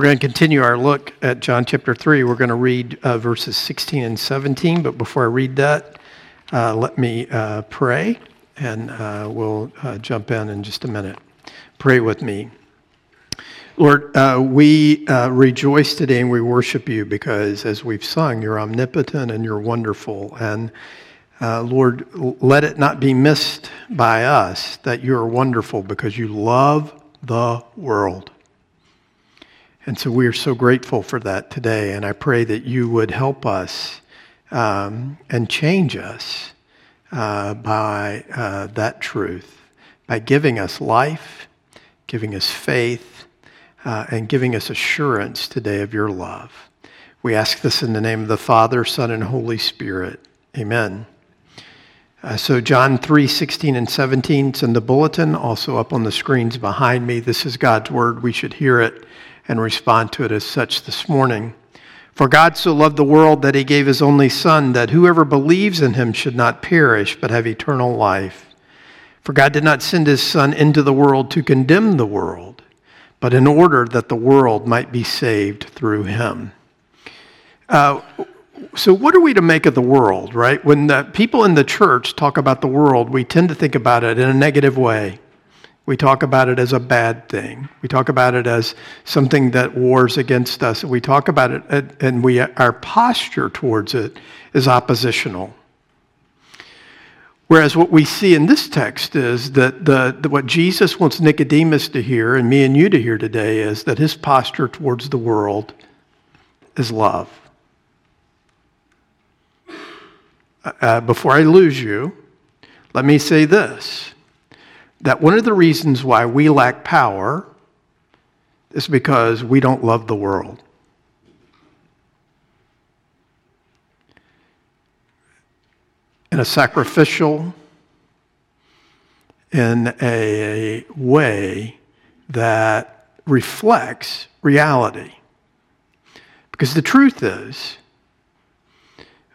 We're going to continue our look at John chapter 3. We're going to read uh, verses 16 and 17, but before I read that, uh, let me uh, pray and uh, we'll uh, jump in in just a minute. Pray with me. Lord, uh, we rejoice today and we worship you because as we've sung, you're omnipotent and you're wonderful. And Lord, let it not be missed by us that you're wonderful because you love the world. And so we are so grateful for that today. And I pray that you would help us um, and change us uh, by uh, that truth, by giving us life, giving us faith, uh, and giving us assurance today of your love. We ask this in the name of the Father, Son, and Holy Spirit. Amen. Uh, so John 3, 16 and 17, it's in the bulletin, also up on the screens behind me. This is God's word. We should hear it and respond to it as such this morning. For God so loved the world that he gave his only Son, that whoever believes in him should not perish, but have eternal life. For God did not send his Son into the world to condemn the world, but in order that the world might be saved through him. Uh, so, what are we to make of the world, right? When the people in the church talk about the world, we tend to think about it in a negative way. We talk about it as a bad thing. We talk about it as something that wars against us. We talk about it, and we, our posture towards it is oppositional. Whereas what we see in this text is that the, the, what Jesus wants Nicodemus to hear and me and you to hear today is that his posture towards the world is love. Uh, before I lose you, let me say this that one of the reasons why we lack power is because we don't love the world. In a sacrificial, in a way that reflects reality. Because the truth is,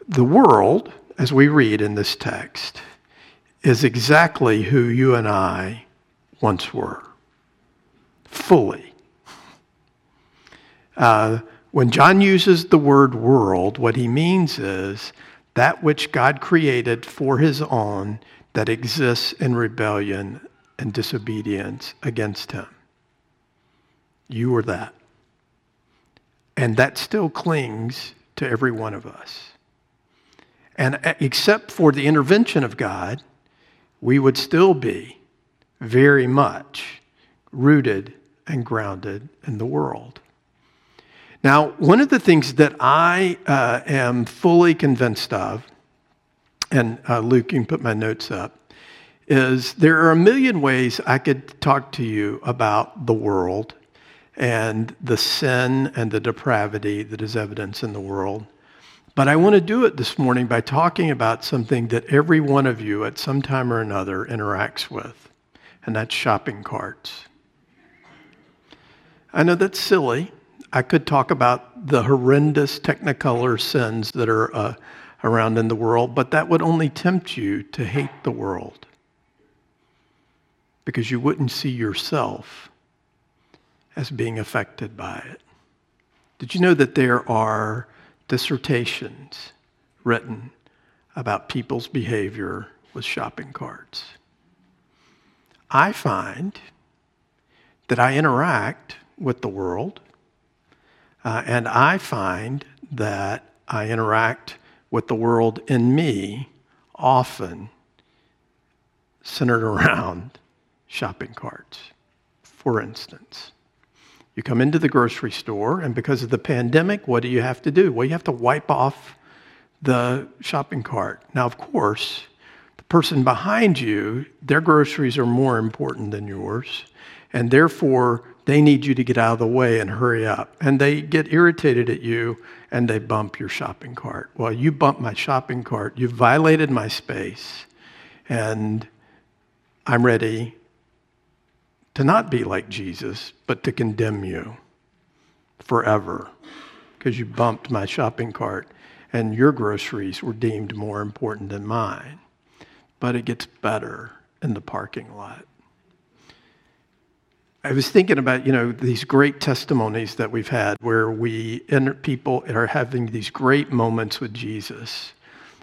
the world, as we read in this text, is exactly who you and I once were, fully. Uh, when John uses the word world, what he means is that which God created for his own that exists in rebellion and disobedience against him. You were that. And that still clings to every one of us. And uh, except for the intervention of God, we would still be very much rooted and grounded in the world. Now, one of the things that I uh, am fully convinced of, and uh, Luke, you can put my notes up, is there are a million ways I could talk to you about the world and the sin and the depravity that is evidence in the world. But I want to do it this morning by talking about something that every one of you at some time or another interacts with, and that's shopping carts. I know that's silly. I could talk about the horrendous technicolor sins that are uh, around in the world, but that would only tempt you to hate the world because you wouldn't see yourself as being affected by it. Did you know that there are dissertations written about people's behavior with shopping carts. I find that I interact with the world, uh, and I find that I interact with the world in me often centered around shopping carts, for instance. You come into the grocery store, and because of the pandemic, what do you have to do? Well, you have to wipe off the shopping cart. Now, of course, the person behind you, their groceries are more important than yours, and therefore they need you to get out of the way and hurry up. And they get irritated at you and they bump your shopping cart. Well, you bumped my shopping cart, you violated my space, and I'm ready to not be like Jesus, but to condemn you forever because you bumped my shopping cart and your groceries were deemed more important than mine. But it gets better in the parking lot. I was thinking about, you know, these great testimonies that we've had where we people are having these great moments with Jesus.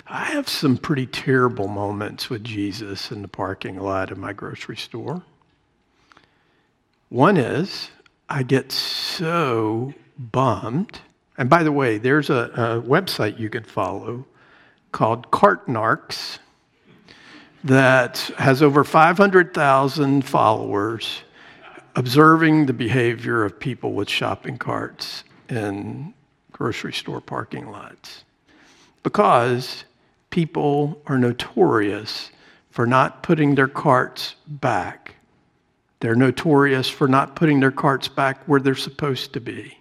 I have some pretty terrible moments with Jesus in the parking lot of my grocery store. One is I get so bummed. And by the way, there's a, a website you can follow called Cart Narcs that has over 500,000 followers observing the behavior of people with shopping carts in grocery store parking lots. Because people are notorious for not putting their carts back. They're notorious for not putting their carts back where they're supposed to be.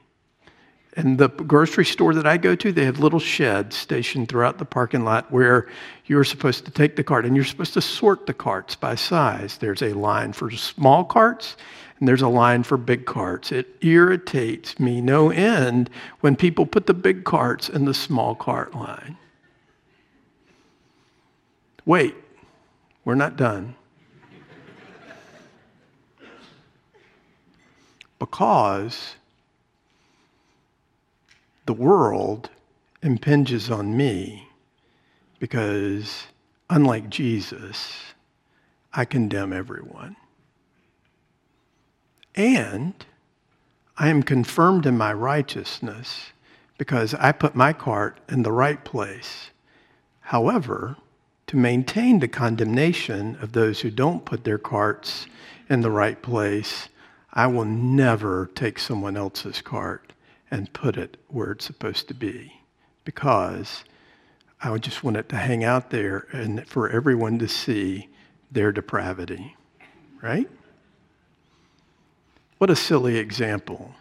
And the grocery store that I go to, they have little sheds stationed throughout the parking lot where you're supposed to take the cart and you're supposed to sort the carts by size. There's a line for small carts and there's a line for big carts. It irritates me no end when people put the big carts in the small cart line. Wait, we're not done. Because the world impinges on me because, unlike Jesus, I condemn everyone. And I am confirmed in my righteousness because I put my cart in the right place. However, to maintain the condemnation of those who don't put their carts in the right place, I will never take someone else's cart and put it where it's supposed to be because I would just want it to hang out there and for everyone to see their depravity, right? What a silly example.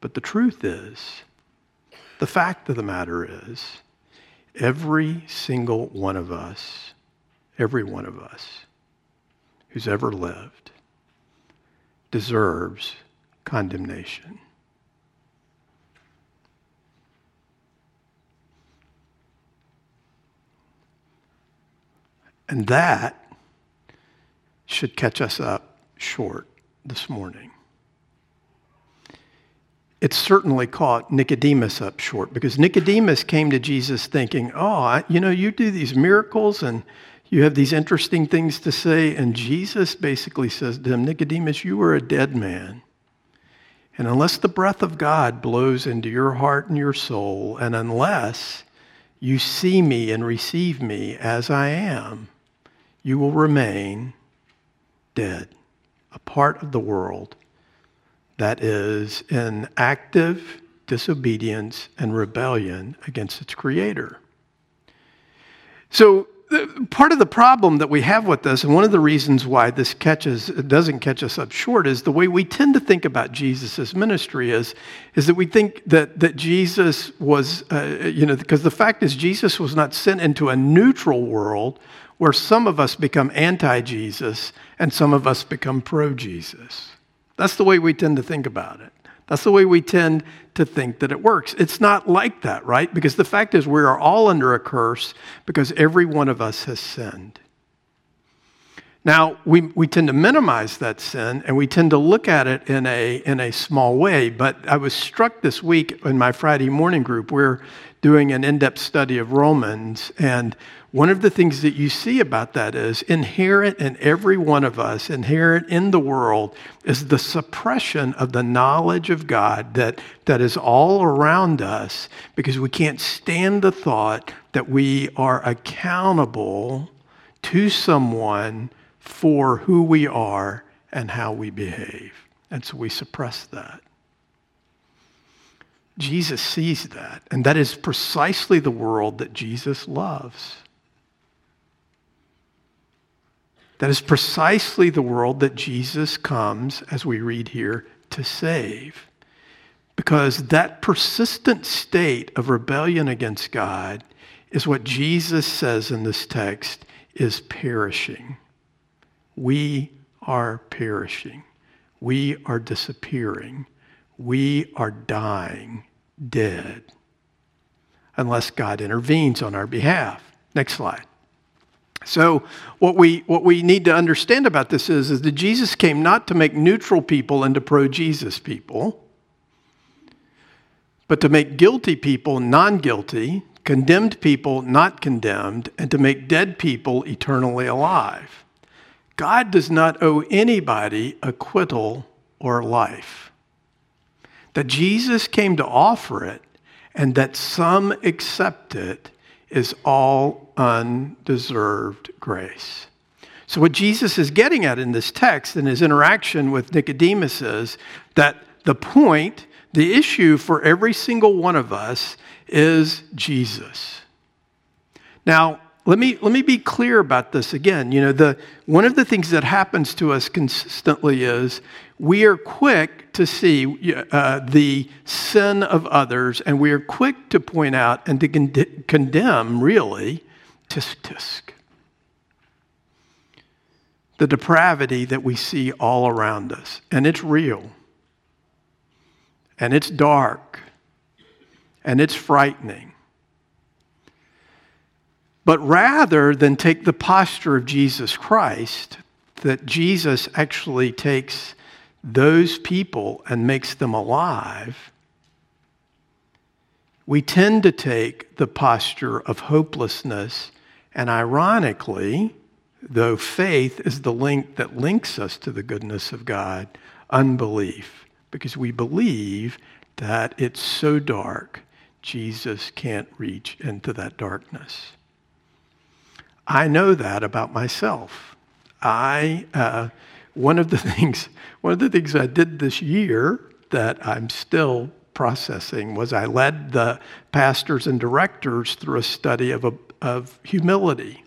But the truth is, the fact of the matter is, every single one of us, every one of us who's ever lived, deserves condemnation. And that should catch us up short this morning. It certainly caught Nicodemus up short because Nicodemus came to Jesus thinking, oh, you know, you do these miracles and you have these interesting things to say. And Jesus basically says to him, Nicodemus, you are a dead man. And unless the breath of God blows into your heart and your soul, and unless you see me and receive me as I am, you will remain dead, a part of the world that is in active disobedience and rebellion against its creator. So part of the problem that we have with this, and one of the reasons why this catches doesn't catch us up short, is the way we tend to think about Jesus' ministry is, is that we think that that Jesus was, uh, you know, because the fact is Jesus was not sent into a neutral world where some of us become anti-Jesus and some of us become pro-Jesus. That's the way we tend to think about it. That's the way we tend to think that it works. It's not like that, right? Because the fact is, we are all under a curse because every one of us has sinned. Now, we, we tend to minimize that sin and we tend to look at it in a, in a small way. But I was struck this week in my Friday morning group. We're doing an in depth study of Romans, and one of the things that you see about that is inherent in every one of us, inherent in the world, is the suppression of the knowledge of God that, that is all around us because we can't stand the thought that we are accountable to someone for who we are and how we behave. And so we suppress that. Jesus sees that, and that is precisely the world that Jesus loves. That is precisely the world that Jesus comes, as we read here, to save. Because that persistent state of rebellion against God is what Jesus says in this text is perishing. We are perishing. We are disappearing. We are dying, dead, unless God intervenes on our behalf. Next slide. So, what we, what we need to understand about this is, is that Jesus came not to make neutral people into pro Jesus people, but to make guilty people non guilty, condemned people not condemned, and to make dead people eternally alive. God does not owe anybody acquittal or life. That Jesus came to offer it and that some accept it is all undeserved grace. So, what Jesus is getting at in this text in his interaction with Nicodemus is that the point, the issue for every single one of us is Jesus. Now, let me, let me be clear about this again. You know, the, one of the things that happens to us consistently is we are quick to see uh, the sin of others, and we are quick to point out and to con- condemn, really, tisk tisk. The depravity that we see all around us. And it's real. And it's dark. And it's frightening. But rather than take the posture of Jesus Christ, that Jesus actually takes those people and makes them alive, we tend to take the posture of hopelessness. And ironically, though faith is the link that links us to the goodness of God, unbelief, because we believe that it's so dark, Jesus can't reach into that darkness. I know that about myself. I, uh, one of the things, one of the things I did this year that I'm still processing was I led the pastors and directors through a study of, a, of humility.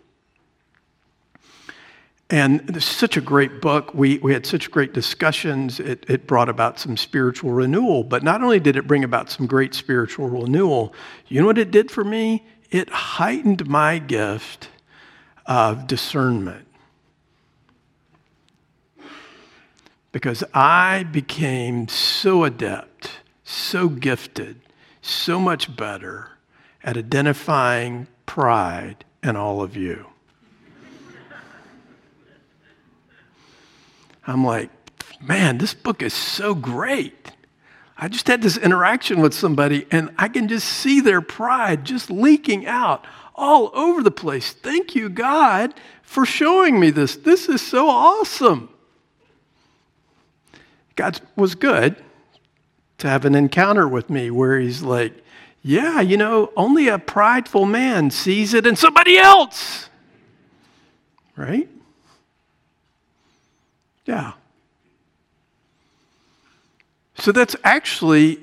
And it's such a great book. We, we had such great discussions. It, it brought about some spiritual renewal. But not only did it bring about some great spiritual renewal, you know what it did for me? It heightened my gift of discernment. Because I became so adept, so gifted, so much better at identifying pride in all of you. I'm like, man, this book is so great. I just had this interaction with somebody and I can just see their pride just leaking out all over the place. Thank you, God, for showing me this. This is so awesome. God was good to have an encounter with me where he's like, yeah, you know, only a prideful man sees it in somebody else. Right? Yeah. So that's actually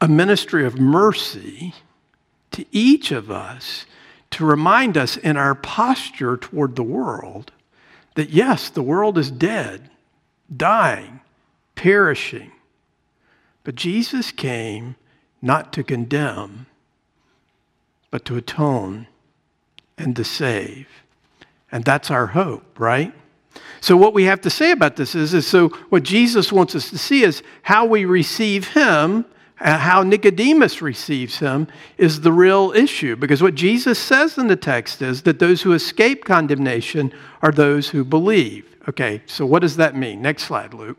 a ministry of mercy to each of us to remind us in our posture toward the world that yes, the world is dead, dying, perishing. But Jesus came not to condemn, but to atone and to save. And that's our hope, right? So, what we have to say about this is, is so what Jesus wants us to see is how we receive Him and how Nicodemus receives him is the real issue. Because what Jesus says in the text is that those who escape condemnation are those who believe. Okay, so what does that mean? Next slide, Luke.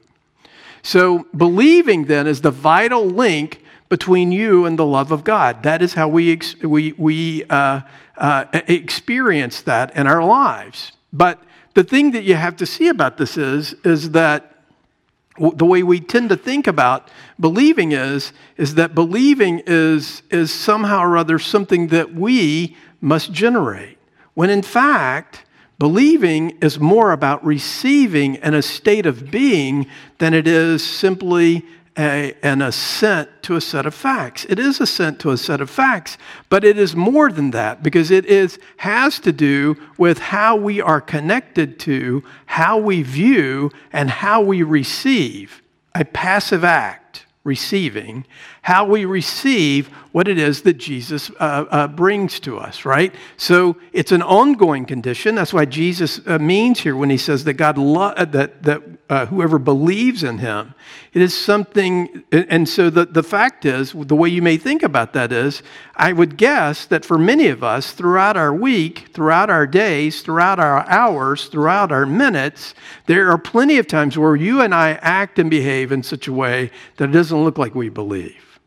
So, believing then is the vital link between you and the love of God. That is how we, ex- we, we uh, uh, experience that in our lives. But the thing that you have to see about this is, is that the way we tend to think about believing is is that believing is is somehow or other something that we must generate when in fact believing is more about receiving and a state of being than it is simply a, an assent to a set of facts. It is assent to a set of facts, but it is more than that because it is, has to do with how we are connected to, how we view, and how we receive a passive act, receiving, how we receive what it is that Jesus uh, uh, brings to us, right? So it's an ongoing condition. That's why Jesus uh, means here when he says that God lo- uh, that that uh, whoever believes in him. It is something, and so the, the fact is, the way you may think about that is, I would guess that for many of us, throughout our week, throughout our days, throughout our hours, throughout our minutes, there are plenty of times where you and I act and behave in such a way that it doesn't look like we believe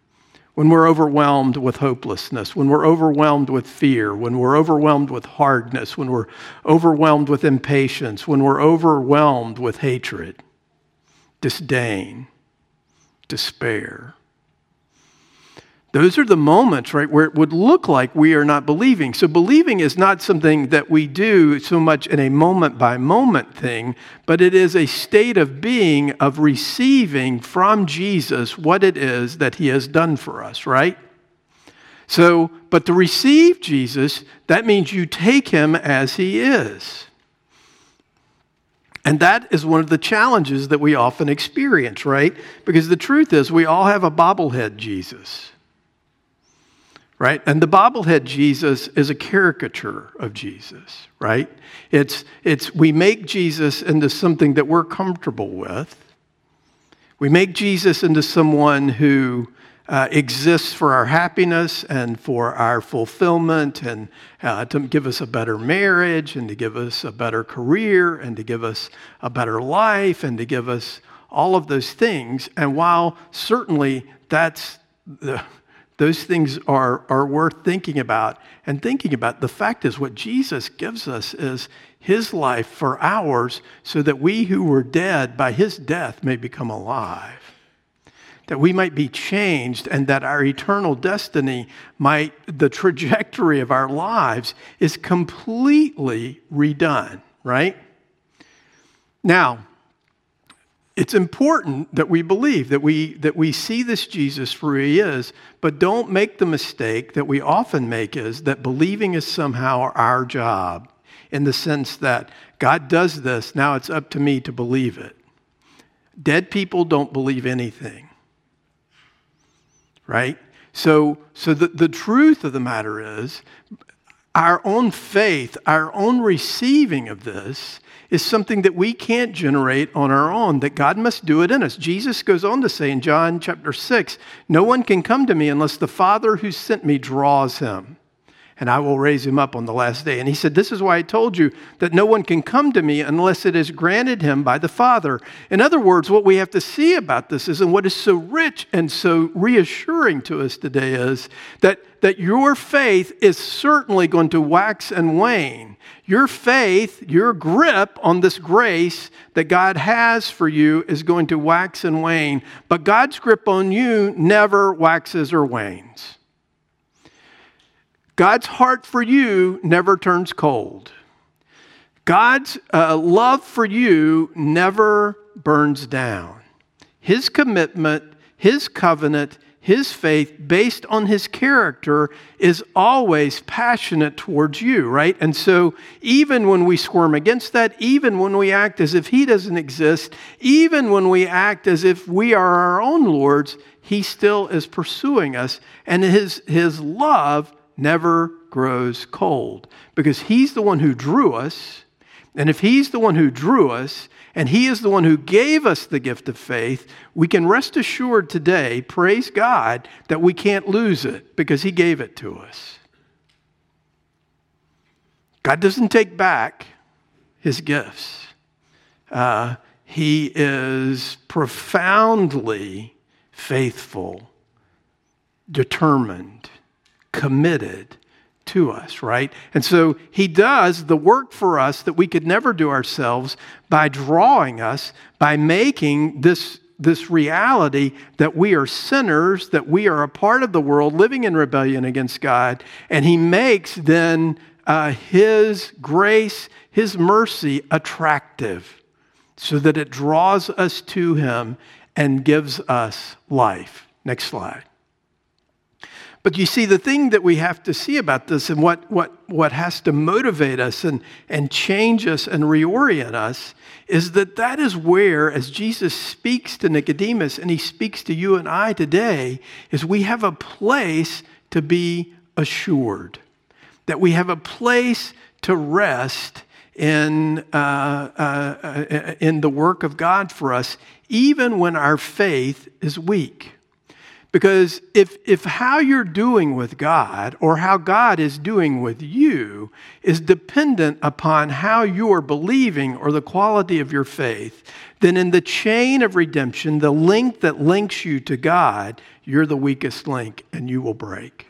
when we're overwhelmed with hopelessness, when we're overwhelmed with fear, when we're overwhelmed with hardness, when we're overwhelmed with impatience, when we're overwhelmed with hatred, disdain, despair. Those are the moments, right, where it would look like we are not believing. So, believing is not something that we do so much in a moment by moment thing, but it is a state of being, of receiving from Jesus what it is that he has done for us, right? So, but to receive Jesus, that means you take him as he is. And that is one of the challenges that we often experience, right? Because the truth is, we all have a bobblehead Jesus right? And the bobblehead Jesus is a caricature of Jesus, right? It's, it's we make Jesus into something that we're comfortable with. We make Jesus into someone who uh, exists for our happiness and for our fulfillment and uh, to give us a better marriage and to give us a better career and to give us a better life and to give us all of those things. And while certainly that's the those things are, are worth thinking about and thinking about. The fact is, what Jesus gives us is his life for ours so that we who were dead by his death may become alive. That we might be changed and that our eternal destiny might, the trajectory of our lives is completely redone, right? Now, it's important that we believe that we that we see this Jesus for who he is, but don't make the mistake that we often make is that believing is somehow our job in the sense that God does this, now it's up to me to believe it. Dead people don't believe anything. Right? So so the, the truth of the matter is our own faith, our own receiving of this is something that we can't generate on our own, that God must do it in us. Jesus goes on to say in John chapter 6 No one can come to me unless the Father who sent me draws him and I will raise him up on the last day. And he said, This is why I told you that no one can come to me unless it is granted him by the Father. In other words, what we have to see about this is, and what is so rich and so reassuring to us today is that, that your faith is certainly going to wax and wane. Your faith, your grip on this grace that God has for you is going to wax and wane, but God's grip on you never waxes or wanes. God's heart for you never turns cold. God's uh, love for you never burns down. His commitment, His covenant, His faith, based on His character, is always passionate towards you, right? And so, even when we squirm against that, even when we act as if He doesn't exist, even when we act as if we are our own lords, He still is pursuing us. And His, his love never grows cold because he's the one who drew us. And if he's the one who drew us, and he is the one who gave us the gift of faith, we can rest assured today, praise God, that we can't lose it because he gave it to us. God doesn't take back his gifts. Uh, he is profoundly faithful, determined, committed to us, right? And so he does the work for us that we could never do ourselves by drawing us, by making this, this reality that we are sinners, that we are a part of the world living in rebellion against God. And he makes then uh, his grace, his mercy attractive so that it draws us to him and gives us life. Next slide. But you see, the thing that we have to see about this and what, what, what has to motivate us and, and change us and reorient us is that that is where, as Jesus speaks to Nicodemus and he speaks to you and I today, is we have a place to be assured, that we have a place to rest in, uh, uh, in the work of God for us, even when our faith is weak. Because if, if how you're doing with God or how God is doing with you is dependent upon how you are believing or the quality of your faith, then in the chain of redemption, the link that links you to God, you're the weakest link and you will break.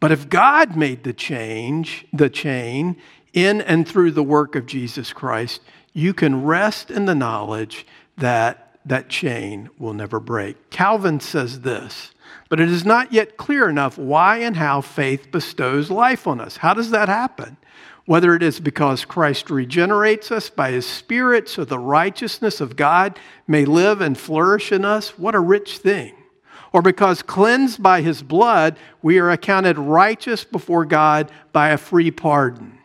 But if God made the change, the chain in and through the work of Jesus Christ, you can rest in the knowledge that that chain will never break. Calvin says this, but it is not yet clear enough why and how faith bestows life on us. How does that happen? Whether it is because Christ regenerates us by his Spirit so the righteousness of God may live and flourish in us, what a rich thing. Or because cleansed by his blood, we are accounted righteous before God by a free pardon.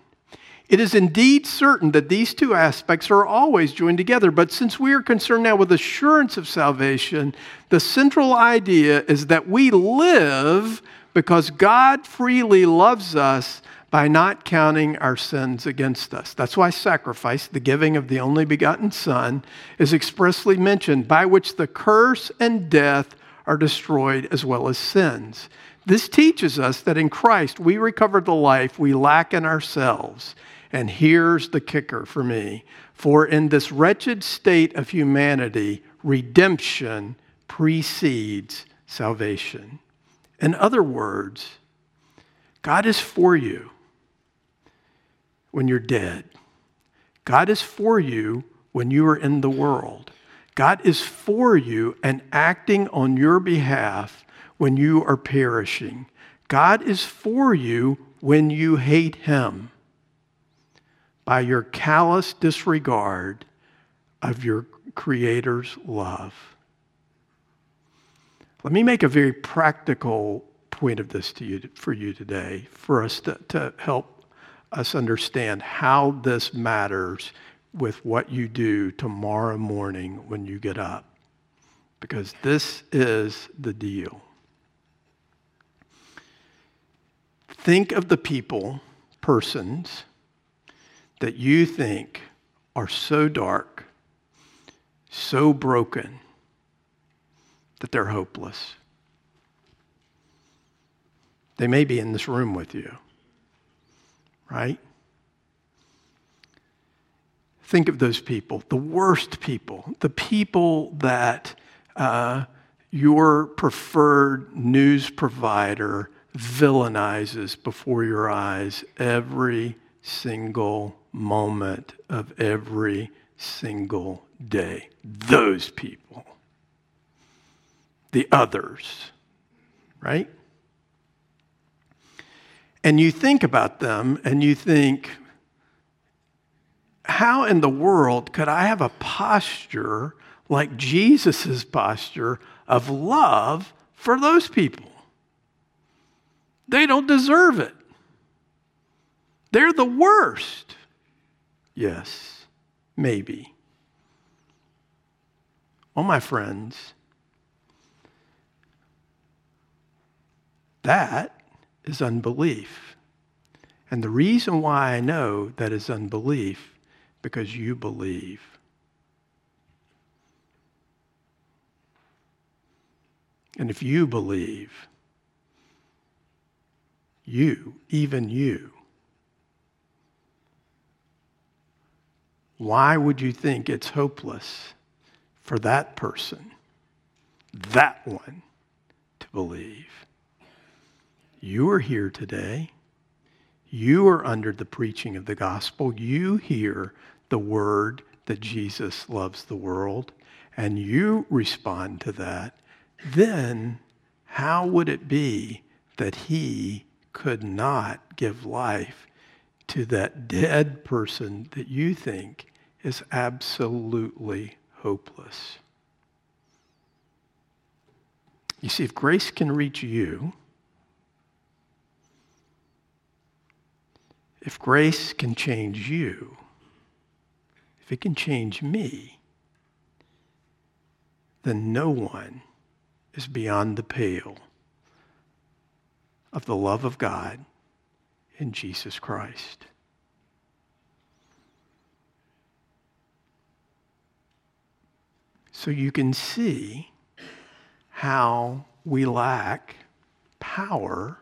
It is indeed certain that these two aspects are always joined together, but since we are concerned now with assurance of salvation, the central idea is that we live because God freely loves us by not counting our sins against us. That's why sacrifice, the giving of the only begotten Son, is expressly mentioned, by which the curse and death are destroyed as well as sins. This teaches us that in Christ we recover the life we lack in ourselves and here's the kicker for me for in this wretched state of humanity, redemption precedes salvation. In other words, God is for you when you're dead. God is for you when you are in the world. God is for you and acting on your behalf when you are perishing. God is for you when you hate Him by your callous disregard of your Creator's love. Let me make a very practical point of this to you, for you today, for us to, to help us understand how this matters with what you do tomorrow morning when you get up. Because this is the deal. Think of the people, persons, that you think are so dark, so broken, that they're hopeless. They may be in this room with you, right? Think of those people, the worst people, the people that uh, your preferred news provider villainizes before your eyes every single moment of every single day. Those people. The others, right? And you think about them and you think, how in the world could I have a posture like Jesus' posture of love for those people? They don't deserve it. They're the worst. Yes, maybe. Oh, my friends, that is unbelief. And the reason why I know that is unbelief, because you believe. And if you believe, you, even you, Why would you think it's hopeless for that person, that one, to believe? You are here today. You are under the preaching of the gospel. You hear the word that Jesus loves the world, and you respond to that. Then, how would it be that he could not give life to that dead person that you think is absolutely hopeless. You see, if grace can reach you, if grace can change you, if it can change me, then no one is beyond the pale of the love of God in Jesus Christ. So you can see how we lack power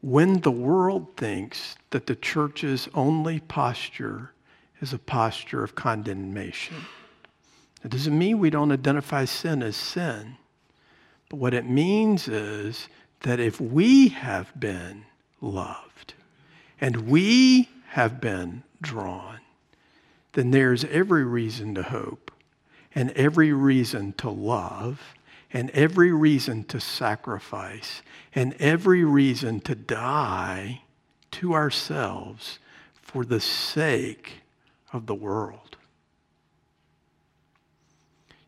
when the world thinks that the church's only posture is a posture of condemnation. It doesn't mean we don't identify sin as sin, but what it means is that if we have been loved and we have been drawn, then there's every reason to hope and every reason to love and every reason to sacrifice and every reason to die to ourselves for the sake of the world.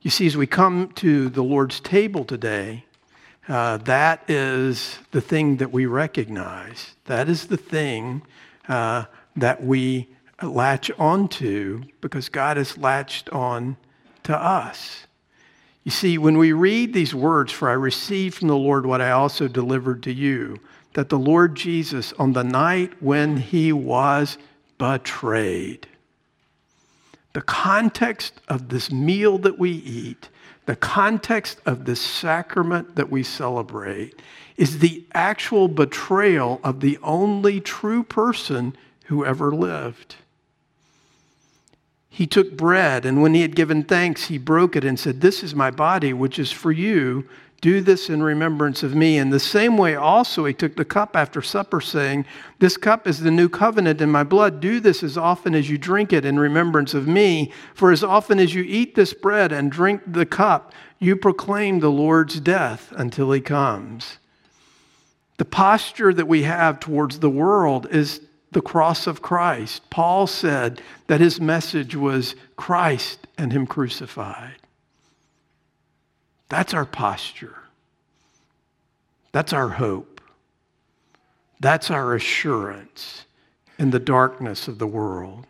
You see, as we come to the Lord's table today, uh, that is the thing that we recognize. That is the thing uh, that we latch onto because God has latched on to us. You see, when we read these words, for I received from the Lord what I also delivered to you, that the Lord Jesus, on the night when he was betrayed, the context of this meal that we eat, the context of this sacrament that we celebrate, is the actual betrayal of the only true person who ever lived he took bread, and when he had given thanks, he broke it and said, This is my body, which is for you. Do this in remembrance of me. In the same way, also, he took the cup after supper, saying, This cup is the new covenant in my blood. Do this as often as you drink it in remembrance of me. For as often as you eat this bread and drink the cup, you proclaim the Lord's death until he comes. The posture that we have towards the world is the cross of Christ. Paul said that his message was Christ and Him crucified. That's our posture. That's our hope. That's our assurance in the darkness of the world.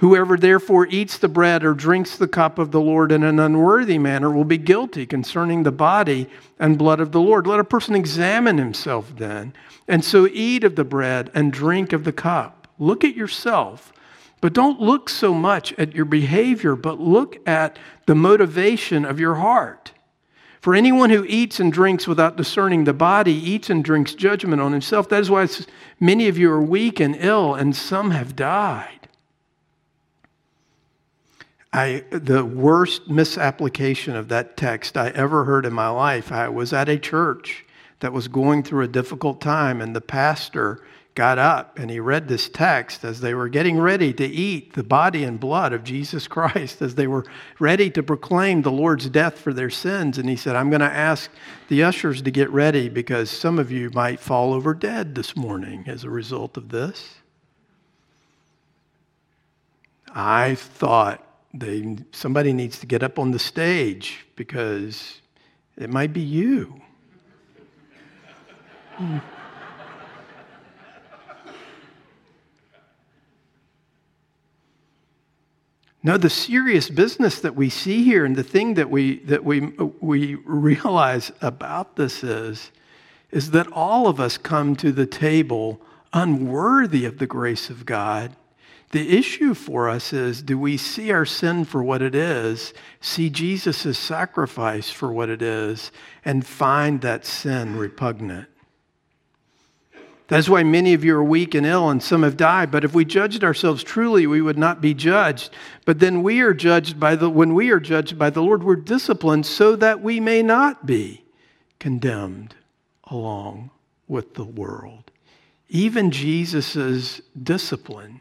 Whoever therefore eats the bread or drinks the cup of the Lord in an unworthy manner will be guilty concerning the body and blood of the Lord. Let a person examine himself then, and so eat of the bread and drink of the cup. Look at yourself, but don't look so much at your behavior, but look at the motivation of your heart. For anyone who eats and drinks without discerning the body eats and drinks judgment on himself. That is why many of you are weak and ill, and some have died. I, the worst misapplication of that text I ever heard in my life. I was at a church that was going through a difficult time, and the pastor got up and he read this text as they were getting ready to eat the body and blood of Jesus Christ, as they were ready to proclaim the Lord's death for their sins. And he said, I'm going to ask the ushers to get ready because some of you might fall over dead this morning as a result of this. I thought, they, somebody needs to get up on the stage because it might be you. Hmm. No, the serious business that we see here and the thing that we, that we, we realize about this is, is that all of us come to the table unworthy of the grace of God the issue for us is do we see our sin for what it is, see Jesus' sacrifice for what it is, and find that sin repugnant? That's why many of you are weak and ill, and some have died. But if we judged ourselves truly, we would not be judged. But then we are judged by the when we are judged by the Lord, we're disciplined so that we may not be condemned along with the world. Even Jesus' discipline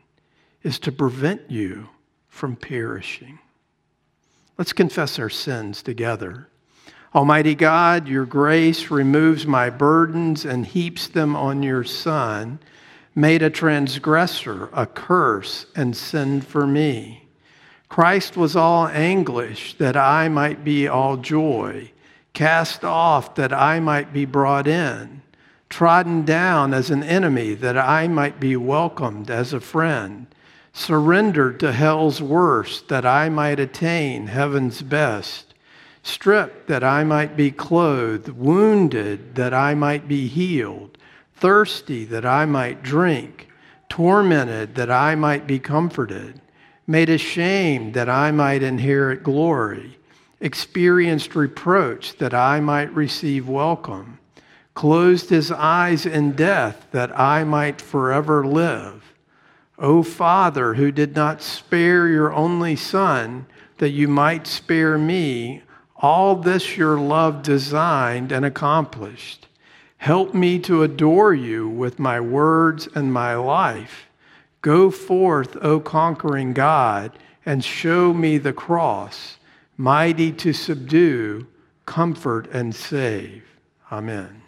is to prevent you from perishing. Let's confess our sins together. Almighty God, your grace removes my burdens and heaps them on your Son, made a transgressor, a curse, and sin for me. Christ was all anguish that I might be all joy, cast off that I might be brought in, trodden down as an enemy that I might be welcomed as a friend surrendered to hell's worst that I might attain heaven's best, stripped that I might be clothed, wounded that I might be healed, thirsty that I might drink, tormented that I might be comforted, made ashamed that I might inherit glory, experienced reproach that I might receive welcome, closed his eyes in death that I might forever live. O Father, who did not spare your only Son, that you might spare me, all this your love designed and accomplished. Help me to adore you with my words and my life. Go forth, O conquering God, and show me the cross mighty to subdue, comfort, and save. Amen.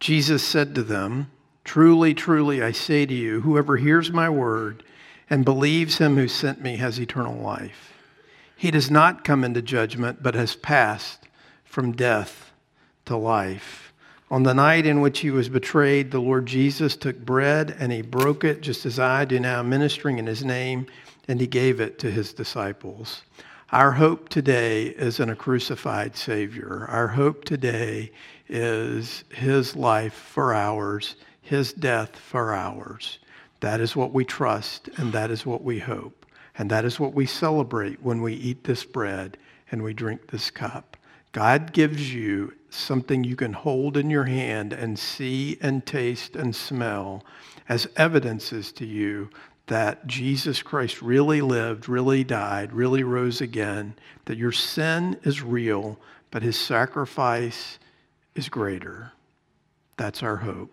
Jesus said to them, Truly, truly, I say to you, whoever hears my word and believes him who sent me has eternal life. He does not come into judgment, but has passed from death to life. On the night in which he was betrayed, the Lord Jesus took bread and he broke it, just as I do now, ministering in his name, and he gave it to his disciples. Our hope today is in a crucified Savior. Our hope today is his life for ours, his death for ours. That is what we trust, and that is what we hope. And that is what we celebrate when we eat this bread and we drink this cup. God gives you something you can hold in your hand and see and taste and smell as evidences to you that Jesus Christ really lived, really died, really rose again, that your sin is real, but his sacrifice is greater. That's our hope.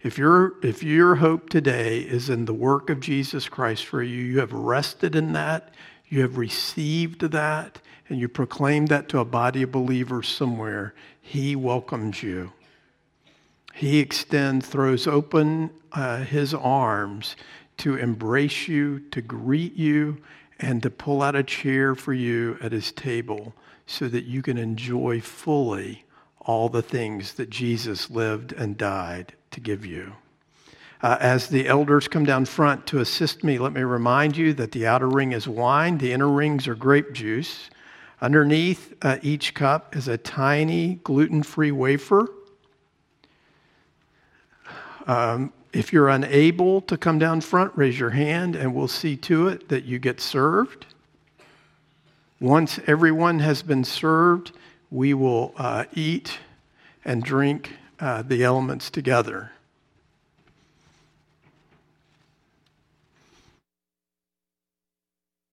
If, your if your hope today is in the work of Jesus Christ for you, you have rested in that, you have received that, and you proclaim that to a body of believers somewhere, he welcomes you. He extends, throws open uh, his arms to embrace you, to greet you, and to pull out a chair for you at his table so that you can enjoy fully all the things that Jesus lived and died to give you. Uh, as the elders come down front to assist me, let me remind you that the outer ring is wine, the inner rings are grape juice. Underneath uh, each cup is a tiny gluten free wafer. Um, if you're unable to come down front, raise your hand and we'll see to it that you get served. Once everyone has been served, we will uh, eat and drink uh, the elements together.